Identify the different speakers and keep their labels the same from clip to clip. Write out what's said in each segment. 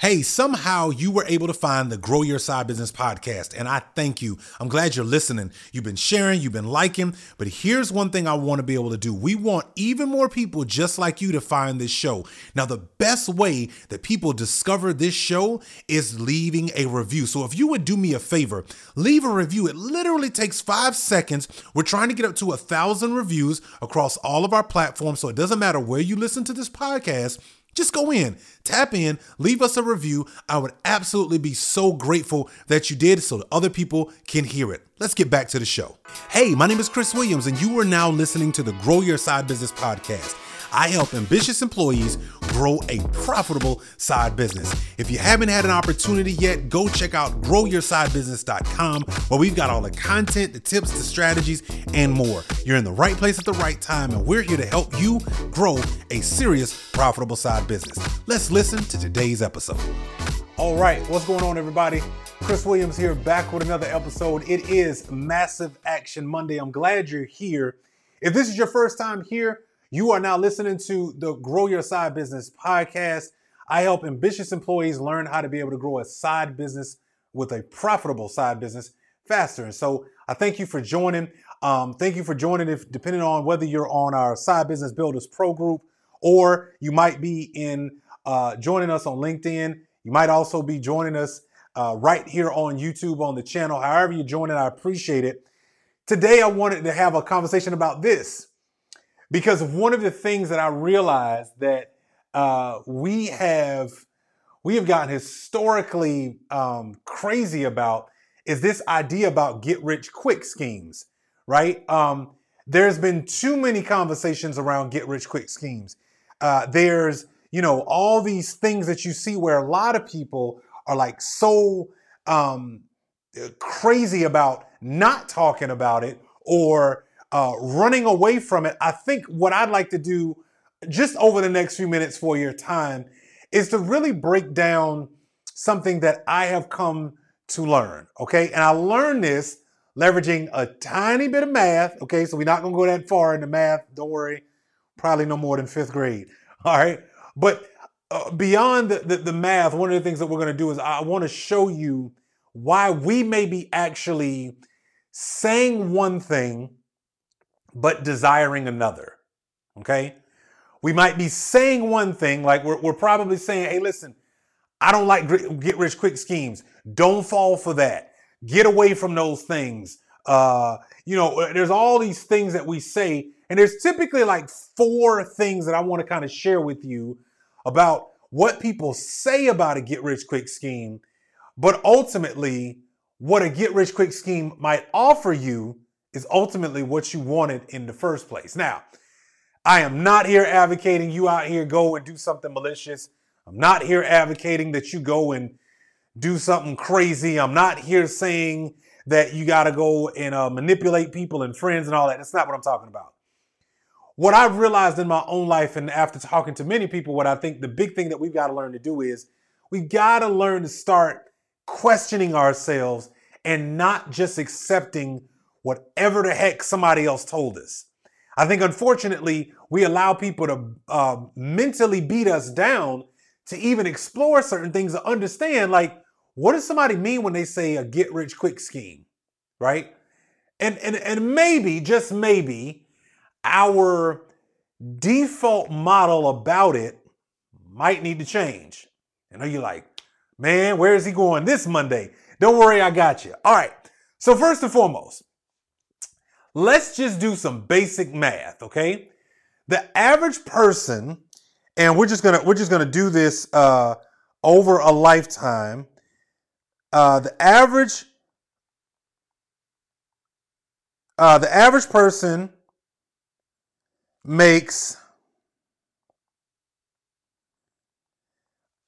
Speaker 1: Hey, somehow you were able to find the Grow Your Side Business podcast, and I thank you. I'm glad you're listening. You've been sharing, you've been liking, but here's one thing I want to be able to do. We want even more people just like you to find this show. Now, the best way that people discover this show is leaving a review. So if you would do me a favor, leave a review. It literally takes five seconds. We're trying to get up to a thousand reviews across all of our platforms, so it doesn't matter where you listen to this podcast. Just go in, tap in, leave us a review. I would absolutely be so grateful that you did so that other people can hear it. Let's get back to the show. Hey, my name is Chris Williams, and you are now listening to the Grow Your Side Business podcast. I help ambitious employees grow a profitable side business. If you haven't had an opportunity yet, go check out growyoursidebusiness.com where we've got all the content, the tips, the strategies, and more. You're in the right place at the right time, and we're here to help you grow a serious, profitable side business. Let's listen to today's episode. All right, what's going on, everybody? Chris Williams here, back with another episode. It is Massive Action Monday. I'm glad you're here. If this is your first time here, you are now listening to the Grow Your Side Business podcast. I help ambitious employees learn how to be able to grow a side business with a profitable side business faster. And so I thank you for joining. Um, thank you for joining. If depending on whether you're on our Side Business Builders Pro group or you might be in uh, joining us on LinkedIn, you might also be joining us uh, right here on YouTube on the channel. However you join it, I appreciate it. Today I wanted to have a conversation about this because one of the things that I realized that uh, we have we have gotten historically um, crazy about is this idea about get rich quick schemes, right? Um, there's been too many conversations around get rich quick schemes. Uh, there's you know all these things that you see where a lot of people are like so um, crazy about not talking about it or uh, running away from it. I think what I'd like to do just over the next few minutes for your time is to really break down something that I have come to learn. Okay. And I learned this leveraging a tiny bit of math. Okay. So we're not going to go that far into math. Don't worry. Probably no more than fifth grade. All right. But uh, beyond the, the, the math, one of the things that we're going to do is I want to show you why we may be actually saying one thing but desiring another. Okay? We might be saying one thing, like we're, we're probably saying, hey, listen, I don't like get rich quick schemes. Don't fall for that. Get away from those things. Uh, you know, uh, there's all these things that we say, and there's typically like four things that I want to kind of share with you about what people say about a get rich quick scheme, but ultimately, what a get rich quick scheme might offer you is ultimately what you wanted in the first place. Now, I am not here advocating you out here go and do something malicious. I'm not here advocating that you go and do something crazy. I'm not here saying that you got to go and uh, manipulate people and friends and all that. That's not what I'm talking about. What I've realized in my own life and after talking to many people, what I think the big thing that we've got to learn to do is we've got to learn to start questioning ourselves and not just accepting whatever the heck somebody else told us. I think unfortunately, we allow people to uh, mentally beat us down to even explore certain things to understand, like, what does somebody mean when they say a get rich quick scheme, right? And, and, and maybe, just maybe, our default model about it might need to change. I know you're like, man, where is he going this Monday? Don't worry, I got you. All right. So, first and foremost, Let's just do some basic math, okay? The average person, and we're just gonna we're just gonna do this uh, over a lifetime. Uh, the average uh, the average person makes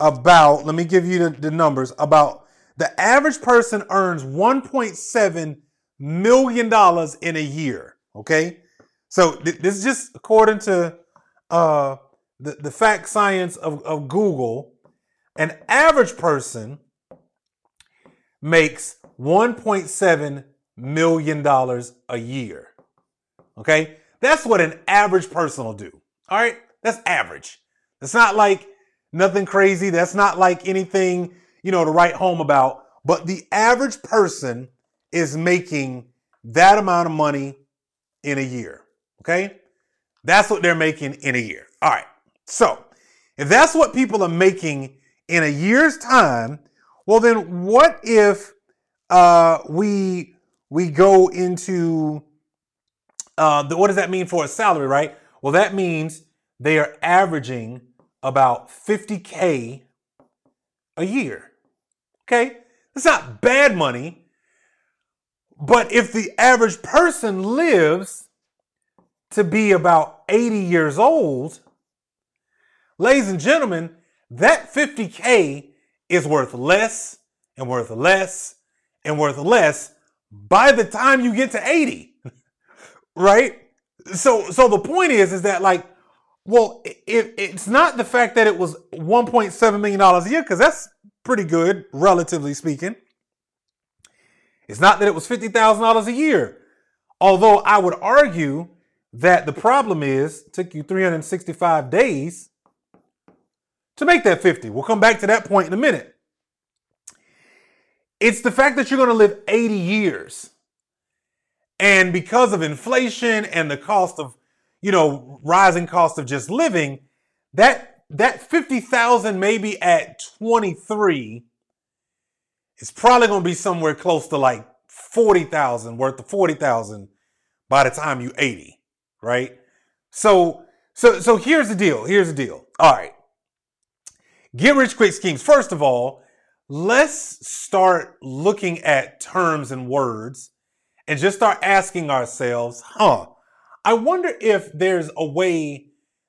Speaker 1: about let me give you the, the numbers about the average person earns 1.7 million dollars in a year. Okay, so th- this is just according to uh, the the fact science of, of Google. An average person makes 1.7 million dollars a year. Okay, that's what an average person will do. All right, that's average. It's not like nothing crazy. That's not like anything, you know, to write home about. But the average person is making that amount of money in a year. Okay? That's what they're making in a year. All right. So, if that's what people are making in a year's time, well, then what if uh, we we go into uh, the, what does that mean for a salary, right? Well, that means they are averaging about 50K a year. Okay? It's not bad money. But if the average person lives to be about 80 years old, ladies and gentlemen, that 50K is worth less and worth less and worth less by the time you get to 80. right? So so the point is is that like well, it, it's not the fact that it was 1.7 million dollars a year cuz that's pretty good relatively speaking. It's not that it was $50,000 a year. Although I would argue that the problem is took you 365 days to make that 50. We'll come back to that point in a minute. It's the fact that you're going to live 80 years. And because of inflation and the cost of, you know, rising cost of just living, that that 50,000 maybe at 23 is probably going to be somewhere close to like 40,000 worth of 40,000 by the time you 80, right? So so so here's the deal. Here's the deal. All right. Get rich quick schemes. First of all, let's start looking at terms and words and just start asking ourselves, huh, I wonder if there's a way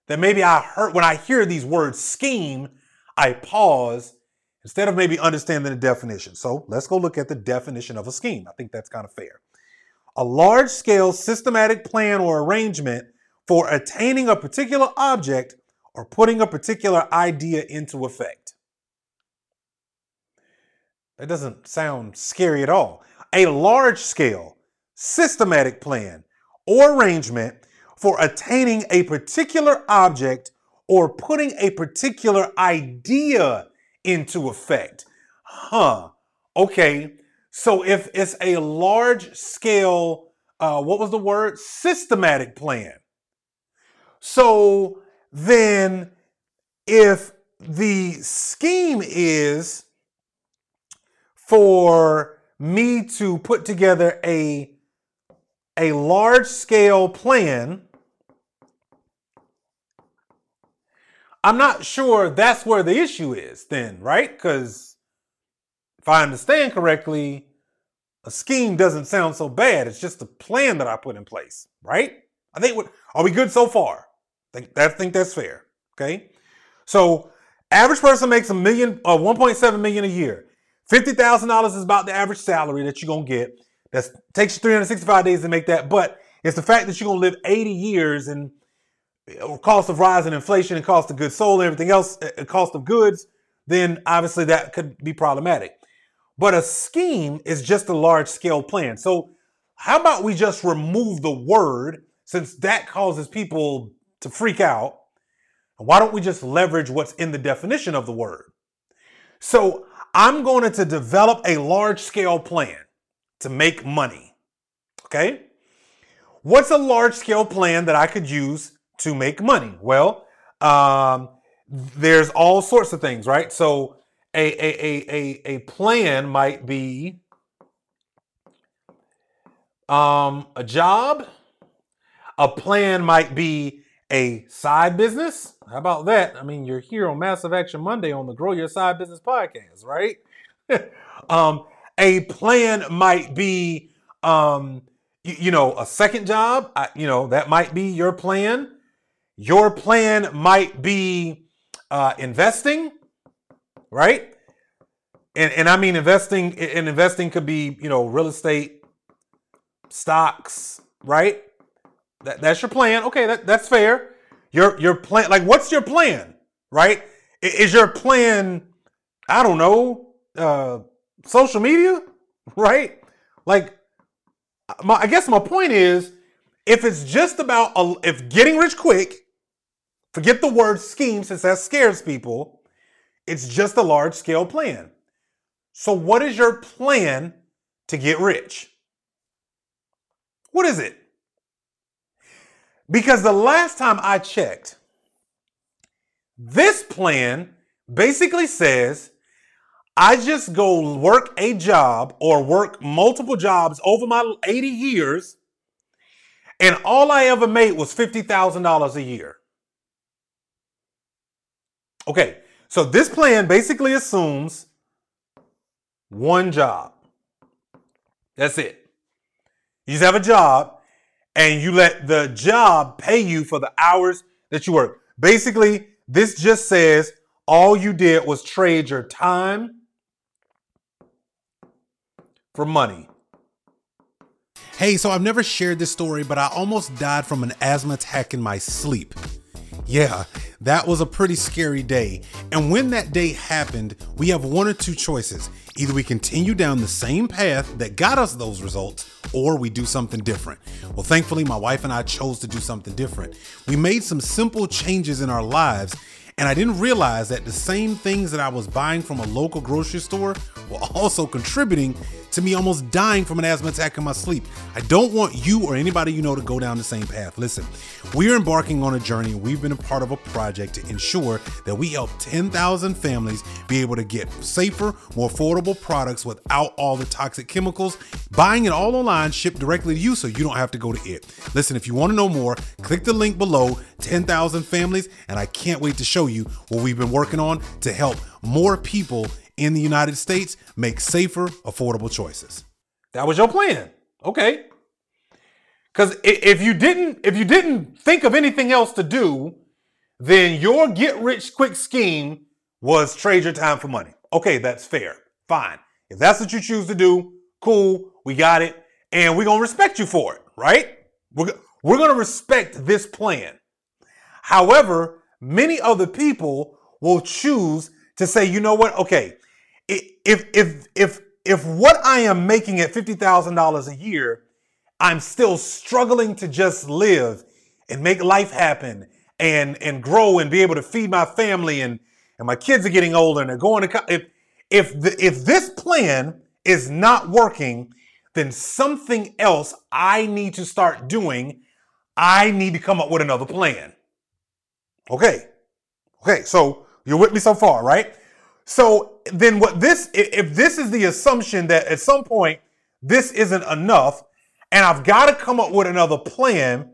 Speaker 1: that maybe I heard when I hear these words scheme, I pause instead of maybe understanding the definition. So let's go look at the definition of a scheme. I think that's kind of fair. A large scale systematic plan or arrangement for attaining a particular object or putting a particular idea into effect. That doesn't sound scary at all. A large scale systematic plan or arrangement for attaining a particular object or putting a particular idea into effect. Huh. Okay. So if it's a large scale, uh, what was the word? Systematic plan. So then if the scheme is for me to put together a a large scale plan, I'm not sure that's where the issue is then, right? Because if I understand correctly, a scheme doesn't sound so bad. It's just a plan that I put in place, right? I think what are we good so far? I think that think that's fair. Okay. So average person makes a million uh 1.7 million a year. $50,000 is about the average salary that you're gonna get. That takes you 365 days to make that, but it's the fact that you're gonna live 80 years and cost of rising inflation and cost of goods sold and everything else, uh, uh, cost of goods, then obviously that could be problematic. But a scheme is just a large scale plan. So how about we just remove the word since that causes people to freak out? Why don't we just leverage what's in the definition of the word? So I'm going to develop a large scale plan to make money. Okay? What's a large scale plan that I could use to make money? Well, um, there's all sorts of things, right? So a, a, a, a, a plan might be um, a job. A plan might be a side business. How about that? I mean, you're here on Massive Action Monday on the Grow Your Side Business podcast, right? um, a plan might be, um, you, you know, a second job. I, you know, that might be your plan. Your plan might be uh, investing, right? And, and I mean investing. And investing could be, you know, real estate, stocks, right? That, that's your plan. Okay, that, that's fair. Your your plan, like, what's your plan, right? Is your plan, I don't know, uh, social media, right? Like, my, I guess my point is, if it's just about a, if getting rich quick, forget the word scheme since that scares people. It's just a large scale plan. So, what is your plan to get rich? What is it? Because the last time I checked, this plan basically says I just go work a job or work multiple jobs over my 80 years, and all I ever made was $50,000 a year. Okay, so this plan basically assumes one job. That's it. You just have a job and you let the job pay you for the hours that you work. Basically, this just says all you did was trade your time for money. Hey, so I've never shared this story, but I almost died from an asthma attack in my sleep. Yeah, that was a pretty scary day. And when that day happened, we have one or two choices. Either we continue down the same path that got us those results, or we do something different. Well, thankfully, my wife and I chose to do something different. We made some simple changes in our lives and I didn't realize that the same things that I was buying from a local grocery store were also contributing to me almost dying from an asthma attack in my sleep. I don't want you or anybody you know to go down the same path. Listen, we're embarking on a journey. We've been a part of a project to ensure that we help 10,000 families be able to get safer, more affordable products without all the toxic chemicals. Buying it all online, shipped directly to you so you don't have to go to it. Listen, if you want to know more, click the link below 10,000 families, and I can't wait to show you what we've been working on to help more people in the United States make safer, affordable choices. That was your plan. Okay. Cuz if you didn't if you didn't think of anything else to do, then your get rich quick scheme was trade your time for money. Okay, that's fair. Fine. If that's what you choose to do, cool, we got it. And we're going to respect you for it, right? We're, we're going to respect this plan. However, many other people will choose to say, you know what? Okay, if if if if what I am making at fifty thousand dollars a year, I'm still struggling to just live and make life happen and and grow and be able to feed my family and and my kids are getting older and they're going to if if the, if this plan is not working, then something else I need to start doing. I need to come up with another plan. Okay. Okay, so you're with me so far, right? So then what this if this is the assumption that at some point this isn't enough and I've got to come up with another plan,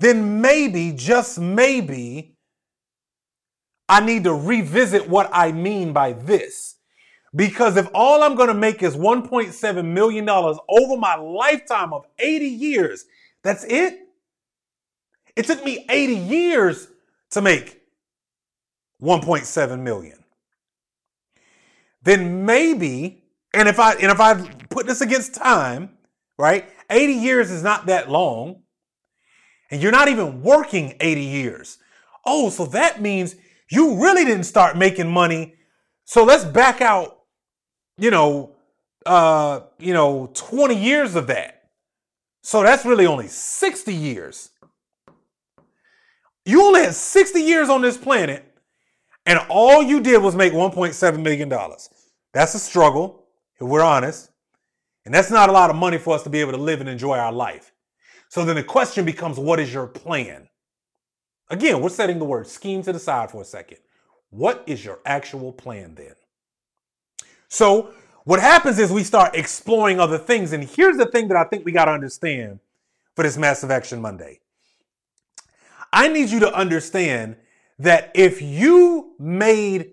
Speaker 1: then maybe just maybe I need to revisit what I mean by this. Because if all I'm going to make is $1.7 million over my lifetime of 80 years, that's it. It took me 80 years to make 1.7 million then maybe, and if I and if I put this against time, right? 80 years is not that long. And you're not even working 80 years. Oh, so that means you really didn't start making money. So let's back out, you know, uh, you know, 20 years of that. So that's really only 60 years. You only had 60 years on this planet and all you did was make $1.7 million. That's a struggle, if we're honest. And that's not a lot of money for us to be able to live and enjoy our life. So then the question becomes what is your plan? Again, we're setting the word scheme to the side for a second. What is your actual plan then? So, what happens is we start exploring other things. And here's the thing that I think we got to understand for this Massive Action Monday. I need you to understand that if you made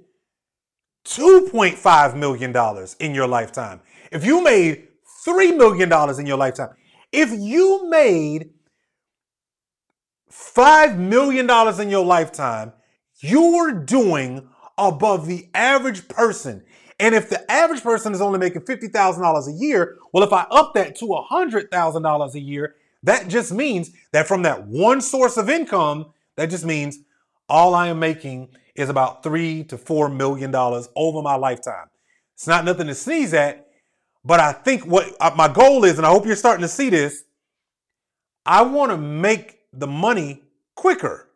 Speaker 1: $2.5 million in your lifetime, if you made $3 million in your lifetime, if you made $5 million in your lifetime, you're doing above the average person. And if the average person is only making $50,000 a year, well, if I up that to $100,000 a year, that just means that from that one source of income, that just means all I am making is about three to four million dollars over my lifetime. It's not nothing to sneeze at, but I think what uh, my goal is, and I hope you're starting to see this, I want to make the money quicker.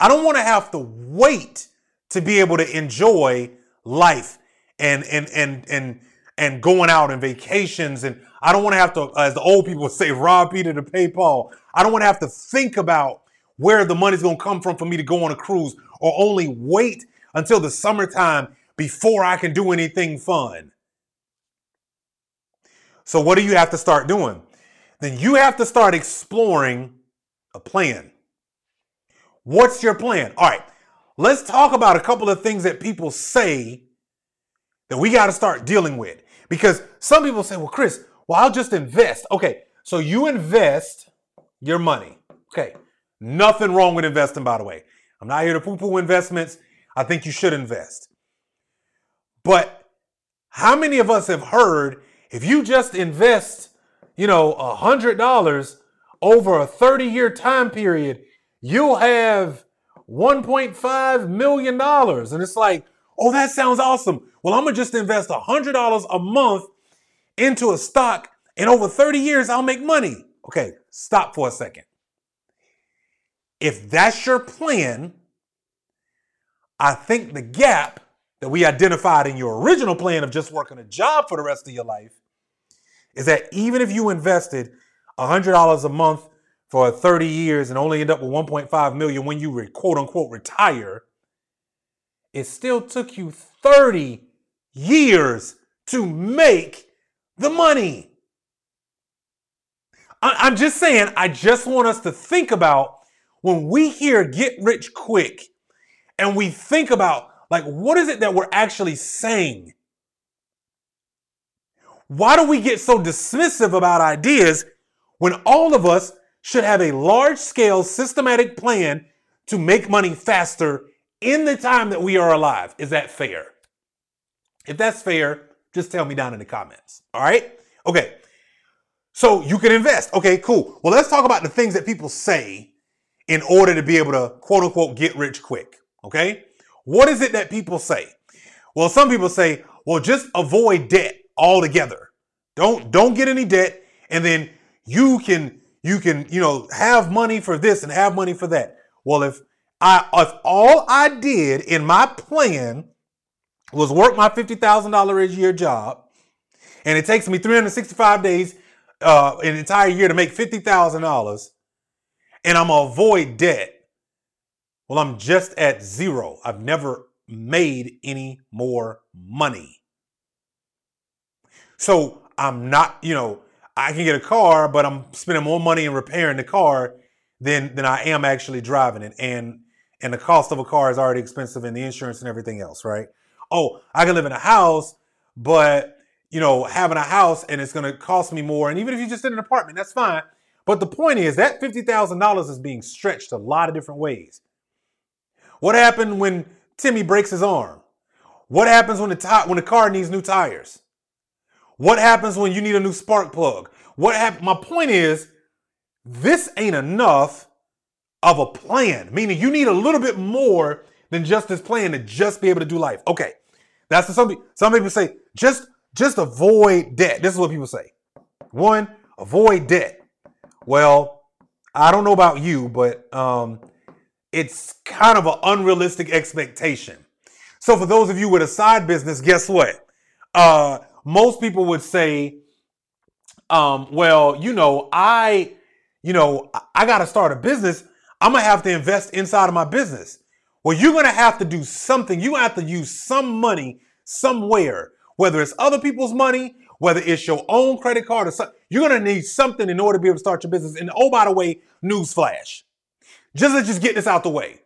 Speaker 1: I don't want to have to wait to be able to enjoy life and and and and and going out and vacations and I don't want to have to as the old people say rob Peter to pay Paul. I don't want to have to think about where the money's going to come from for me to go on a cruise or only wait until the summertime before I can do anything fun. So what do you have to start doing? Then you have to start exploring a plan. What's your plan? All right, let's talk about a couple of things that people say that we got to start dealing with. Because some people say, well, Chris, well, I'll just invest. Okay, so you invest your money. Okay, nothing wrong with investing, by the way. I'm not here to poo poo investments. I think you should invest. But how many of us have heard if you just invest, you know, a hundred dollars over a 30 year time period, you'll have 1.5 million dollars. And it's like, oh, that sounds awesome. Well, I'm gonna just invest a hundred dollars a month into a stock, and over 30 years, I'll make money. Okay, stop for a second. If that's your plan, I think the gap that we identified in your original plan of just working a job for the rest of your life is that even if you invested $100 a month for 30 years and only end up with 1.5 million when you quote unquote retire, it still took you 30 years to make the money. I'm just saying, I just want us to think about when we hear get rich quick and we think about like what is it that we're actually saying? Why do we get so dismissive about ideas when all of us should have a large scale systematic plan to make money faster in the time that we are alive? Is that fair? If that's fair, just tell me down in the comments. All right? Okay. So you can invest. Okay, cool. Well, let's talk about the things that people say in order to be able to quote unquote get rich quick. Okay? What is it that people say? Well, some people say, well, just avoid debt altogether. Don't don't get any debt, and then you can you can you know have money for this and have money for that. Well, if I if all I did in my plan was work my fifty thousand dollar a year job, and it takes me three hundred sixty five days, uh, an entire year to make fifty thousand dollars, and I'm gonna avoid debt. Well, I'm just at zero. I've never made any more money. So I'm not, you know, I can get a car, but I'm spending more money in repairing the car than than I am actually driving it. And and the cost of a car is already expensive and the insurance and everything else, right? Oh, I can live in a house, but you know, having a house and it's gonna cost me more. And even if you just in an apartment, that's fine. But the point is that fifty thousand dollars is being stretched a lot of different ways. What happened when Timmy breaks his arm? What happens when the t- when the car needs new tires? What happens when you need a new spark plug? What hap- my point is this ain't enough of a plan, meaning you need a little bit more than just this plan to just be able to do life. Okay. That's what some some people say, just just avoid debt. This is what people say. One, avoid debt. Well, I don't know about you, but um, it's kind of an unrealistic expectation. So for those of you with a side business, guess what? Uh, most people would say, um, well, you know, I, you know, I got to start a business. I'm gonna have to invest inside of my business. Well, you're gonna have to do something. You have to use some money somewhere, whether it's other people's money, whether it's your own credit card or something. You're gonna need something in order to be able to start your business. And oh, by the way, newsflash just let's just get this out the way.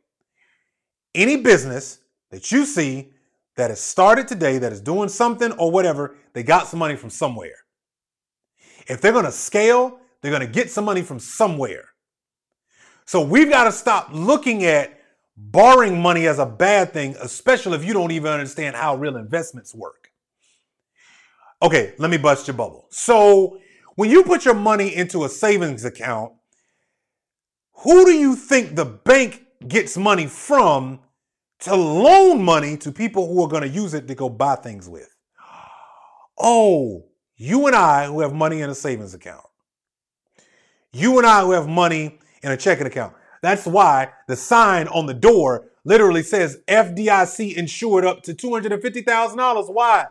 Speaker 1: Any business that you see that has started today, that is doing something or whatever, they got some money from somewhere. If they're going to scale, they're going to get some money from somewhere. So we've got to stop looking at borrowing money as a bad thing, especially if you don't even understand how real investments work. Okay, let me bust your bubble. So when you put your money into a savings account, who do you think the bank gets money from to loan money to people who are going to use it to go buy things with? Oh, you and I who have money in a savings account. You and I who have money in a checking account. That's why the sign on the door literally says FDIC insured up to $250,000. Why?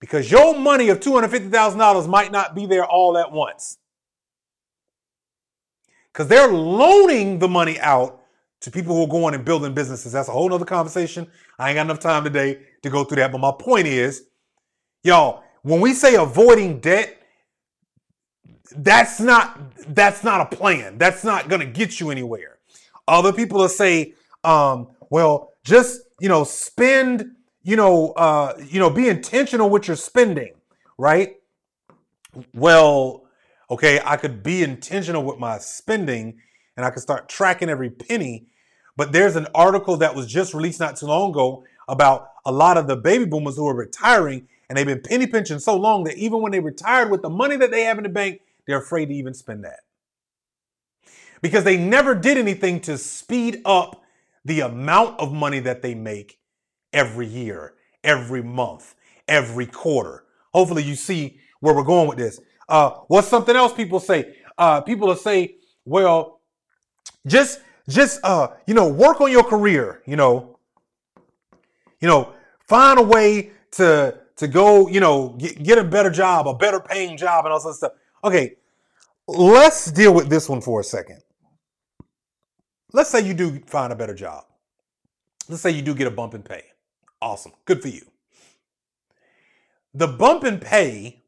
Speaker 1: Because your money of $250,000 might not be there all at once. Because they're loaning the money out to people who are going and building businesses. That's a whole nother conversation. I ain't got enough time today to go through that. But my point is, y'all, when we say avoiding debt, that's not that's not a plan. That's not gonna get you anywhere. Other people will say, um, well, just you know, spend, you know, uh, you know, be intentional with your spending, right? Well, okay, I could be intentional with my spending and I could start tracking every penny. But there's an article that was just released not too long ago about a lot of the baby boomers who are retiring and they've been penny pinching so long that even when they retired with the money that they have in the bank, they're afraid to even spend that. Because they never did anything to speed up the amount of money that they make every year, every month, every quarter. Hopefully, you see where we're going with this. Uh, what's something else people say? Uh, people will say, well, just just uh, you know, work on your career, you know. You know, find a way to to go, you know, get, get a better job, a better paying job, and all that stuff. Okay, let's deal with this one for a second. Let's say you do find a better job. Let's say you do get a bump in pay. Awesome. Good for you. The bump in pay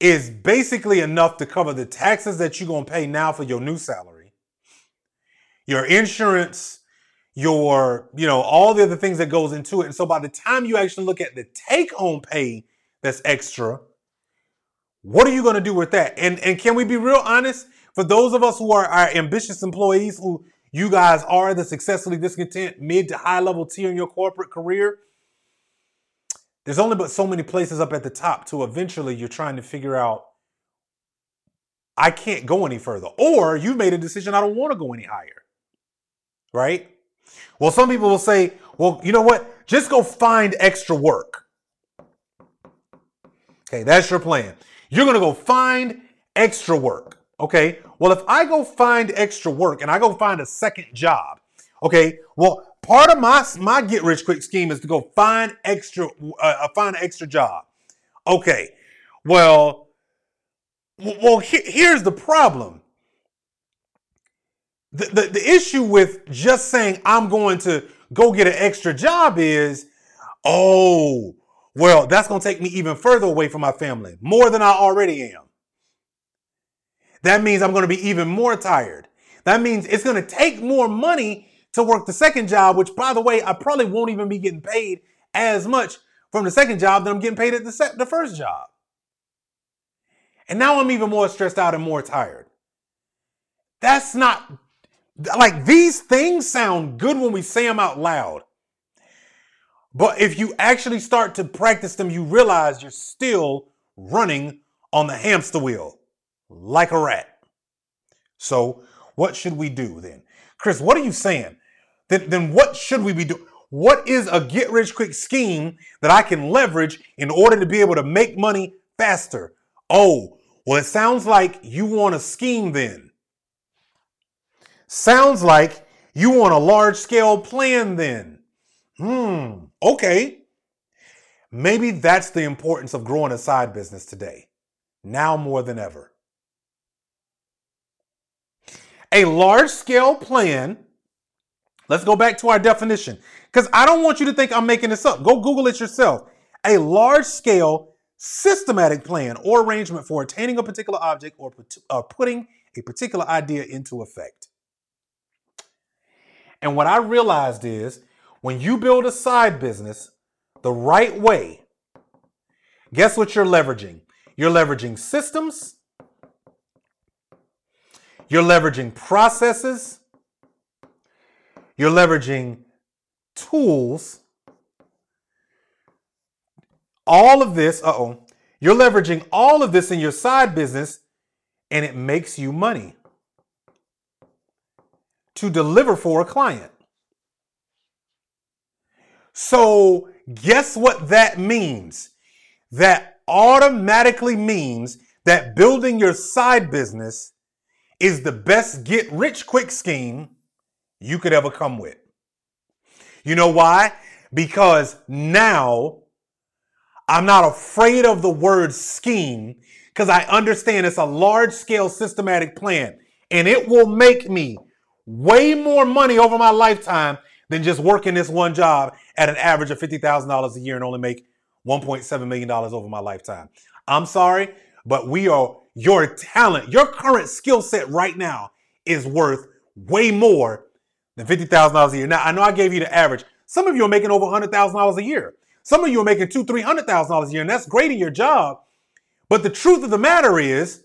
Speaker 1: is basically enough to cover the taxes that you're going to pay now for your new salary, your insurance, your, you know, all the other things that goes into it. And so by the time you actually look at the take home pay that's extra, what are you going to do with that? And and can we be real honest? For those of us who are our ambitious employees, who you guys are the successfully discontent mid to high level tier in your corporate career, there's only but so many places up at the top to eventually you're trying to figure out I can't go any further. Or you've made a decision I don't want to go any higher. Right? Well, some people will say, well, you know what? Just go find extra work. Okay, that's your plan. You're going to go find extra work. Okay. Well, if I go find extra work and I go find a second job, okay. Well, part of my my get rich quick scheme is to go find extra uh, uh find an extra job. Okay. Well, well, he, here's the problem. The, the, the issue with just saying I'm going to go get an extra job is, oh, well, that's going to take me even further away from my family, more than I already am. That means I'm going to be even more tired. That means it's going to take more money to work the second job, which, by the way, I probably won't even be getting paid as much from the second job that I'm getting paid at the, se- the first job. And now I'm even more stressed out and more tired. That's not like these things sound good when we say them out loud. But if you actually start to practice them, you realize you're still running on the hamster wheel like a rat. So, what should we do then? Chris, what are you saying? Then, then what should we be doing? What is a get rich quick scheme that I can leverage in order to be able to make money faster? Oh, well, it sounds like you want a scheme then. Sounds like you want a large scale plan then. Hmm, okay. Maybe that's the importance of growing a side business today, now more than ever. A large scale plan, let's go back to our definition, because I don't want you to think I'm making this up. Go Google it yourself. A large scale systematic plan or arrangement for attaining a particular object or, or uh, putting a particular idea into effect. And what I realized is when you build a side business the right way, guess what you're leveraging? You're leveraging systems, you're leveraging processes, you're leveraging tools. All of this, uh oh, you're leveraging all of this in your side business and it makes you money to deliver for a client. So, guess what that means? That automatically means that building your side business is the best get rich quick scheme you could ever come with. You know why? Because now I'm not afraid of the word scheme because I understand it's a large scale systematic plan and it will make me way more money over my lifetime than just working this one job at an average of $50,000 a year and only make $1.7 million over my lifetime. I'm sorry, but we are your talent, your current skill set right now is worth way more than $50,000 a year. Now, I know I gave you the average. Some of you are making over $100,000 a year. Some of you are making two, $300,000 a year, and that's great in your job. But the truth of the matter is,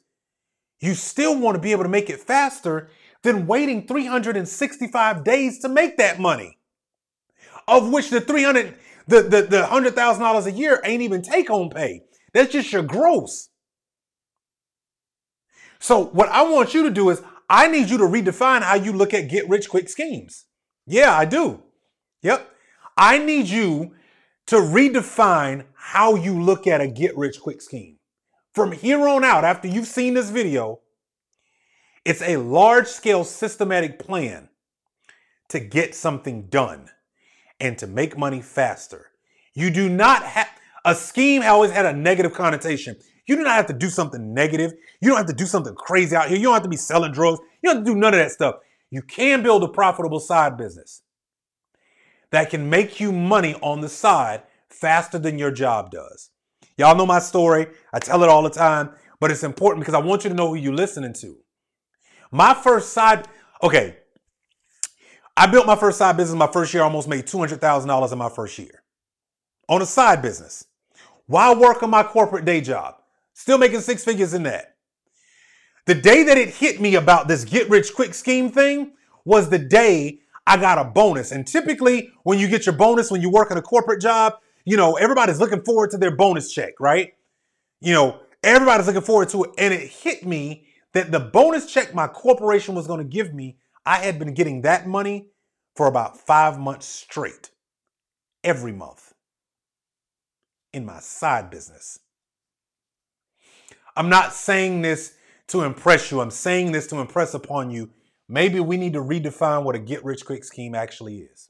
Speaker 1: you still want to be able to make it faster than waiting 365 days to make that money. Of which the 300, the, the, the $100,000 a year ain't even take home pay. That's just your gross. So what I want you to do is I need you to redefine how you look at get rich quick schemes. Yeah, I do. Yep. I need you to redefine how you look at a get rich quick scheme. From here on out, after you've seen this video, it's a large scale systematic plan to get something done and to make money faster. You do not have a scheme always had a negative connotation. You do not have to do something negative. You don't have to do something crazy out here. You don't have to be selling drugs. You don't have to do none of that stuff. You can build a profitable side business that can make you money on the side faster than your job does. Y'all know my story. I tell it all the time, but it's important because I want you to know who you're listening to. My first side, okay, I built my first side business my first year, almost made $200,000 in my first year on a side business while working my corporate day job, still making six figures in that. The day that it hit me about this get rich quick scheme thing was the day I got a bonus. And typically, when you get your bonus when you work at a corporate job, you know, everybody's looking forward to their bonus check, right? You know, everybody's looking forward to it. And it hit me that the bonus check my corporation was going to give me, I had been getting that money for about five months straight, every month in my side business. I'm not saying this to impress you, I'm saying this to impress upon you. Maybe we need to redefine what a get rich quick scheme actually is.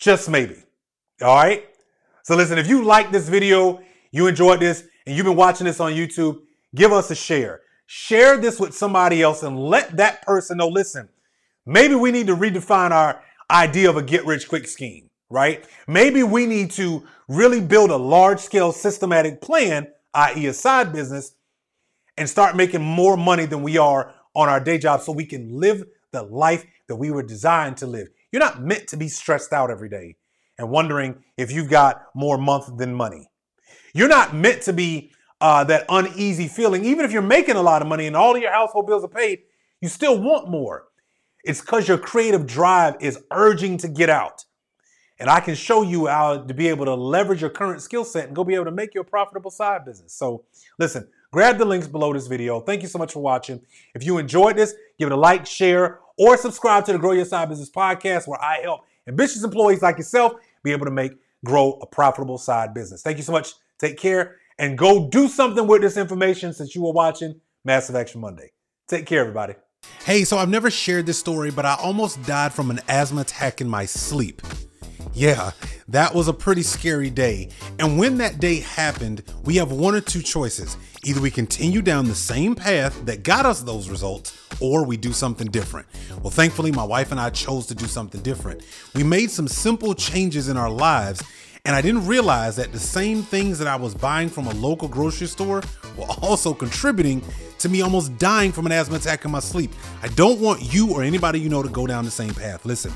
Speaker 1: Just maybe. All right? So listen, if you like this video, you enjoyed this, and you've been watching this on YouTube, give us a share. Share this with somebody else and let that person know listen, maybe we need to redefine our idea of a get rich quick scheme, right? Maybe we need to really build a large scale systematic plan, i.e., a side business, and start making more money than we are on our day job so we can live the life that we were designed to live. You're not meant to be stressed out every day and wondering if you've got more month than money. You're not meant to be uh, that uneasy feeling. Even if you're making a lot of money and all of your household bills are paid, you still want more. It's because your creative drive is urging to get out. And I can show you how to be able to leverage your current skill set and go be able to make your profitable side business. So listen, grab the links below this video. Thank you so much for watching. If you enjoyed this, give it a like, share, or subscribe to the Grow Your Side Business podcast where I help ambitious employees like yourself be able to make, grow a profitable side business. Thank you so much. Take care and go do something with this information since you were watching Massive Action Monday. Take care, everybody.
Speaker 2: Hey, so I've never shared this story, but I almost died from an asthma attack in my sleep. Yeah, that was a pretty scary day. And when that day happened, we have one or two choices. Either we continue down the same path that got us those results, or we do something different. Well, thankfully, my wife and I chose to do something different. We made some simple changes in our lives and I didn't realize that the same things that I was buying from a local grocery store were also contributing to me almost dying from an asthma attack in my sleep. I don't want you or anybody you know to go down the same path. Listen,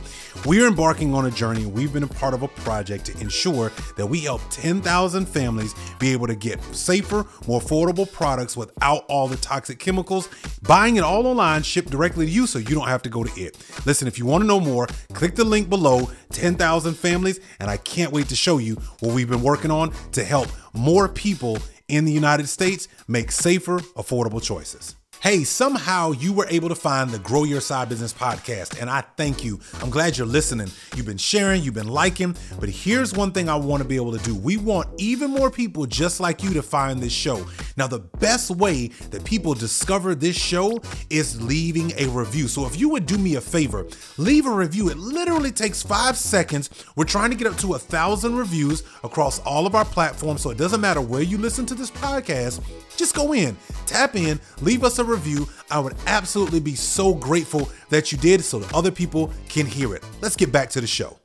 Speaker 2: we're embarking on a journey we've been a part of a project to ensure that we help 10,000 families be able to get safer, more affordable products without all the toxic chemicals, buying it all online, shipped directly to you so you don't have to go to it. Listen, if you want to know more, click the link below 10,000 families, and I can't wait to show you what we've been working on to help more people in the United States make safer, affordable choices. Hey, somehow you were able to find the Grow Your Side Business podcast, and I thank you. I'm glad you're listening. You've been sharing, you've been liking, but here's one thing I want to be able to do. We want even more people just like you to find this show.
Speaker 1: Now, the best way that people discover this show is leaving a review. So, if you would do me a favor, leave a review. It literally takes five seconds. We're trying to get up to a thousand reviews across all of our platforms. So, it doesn't matter where you listen to this podcast, just go in, tap in, leave us a review. I would absolutely be so grateful that you did so that other people can hear it. Let's get back to the show.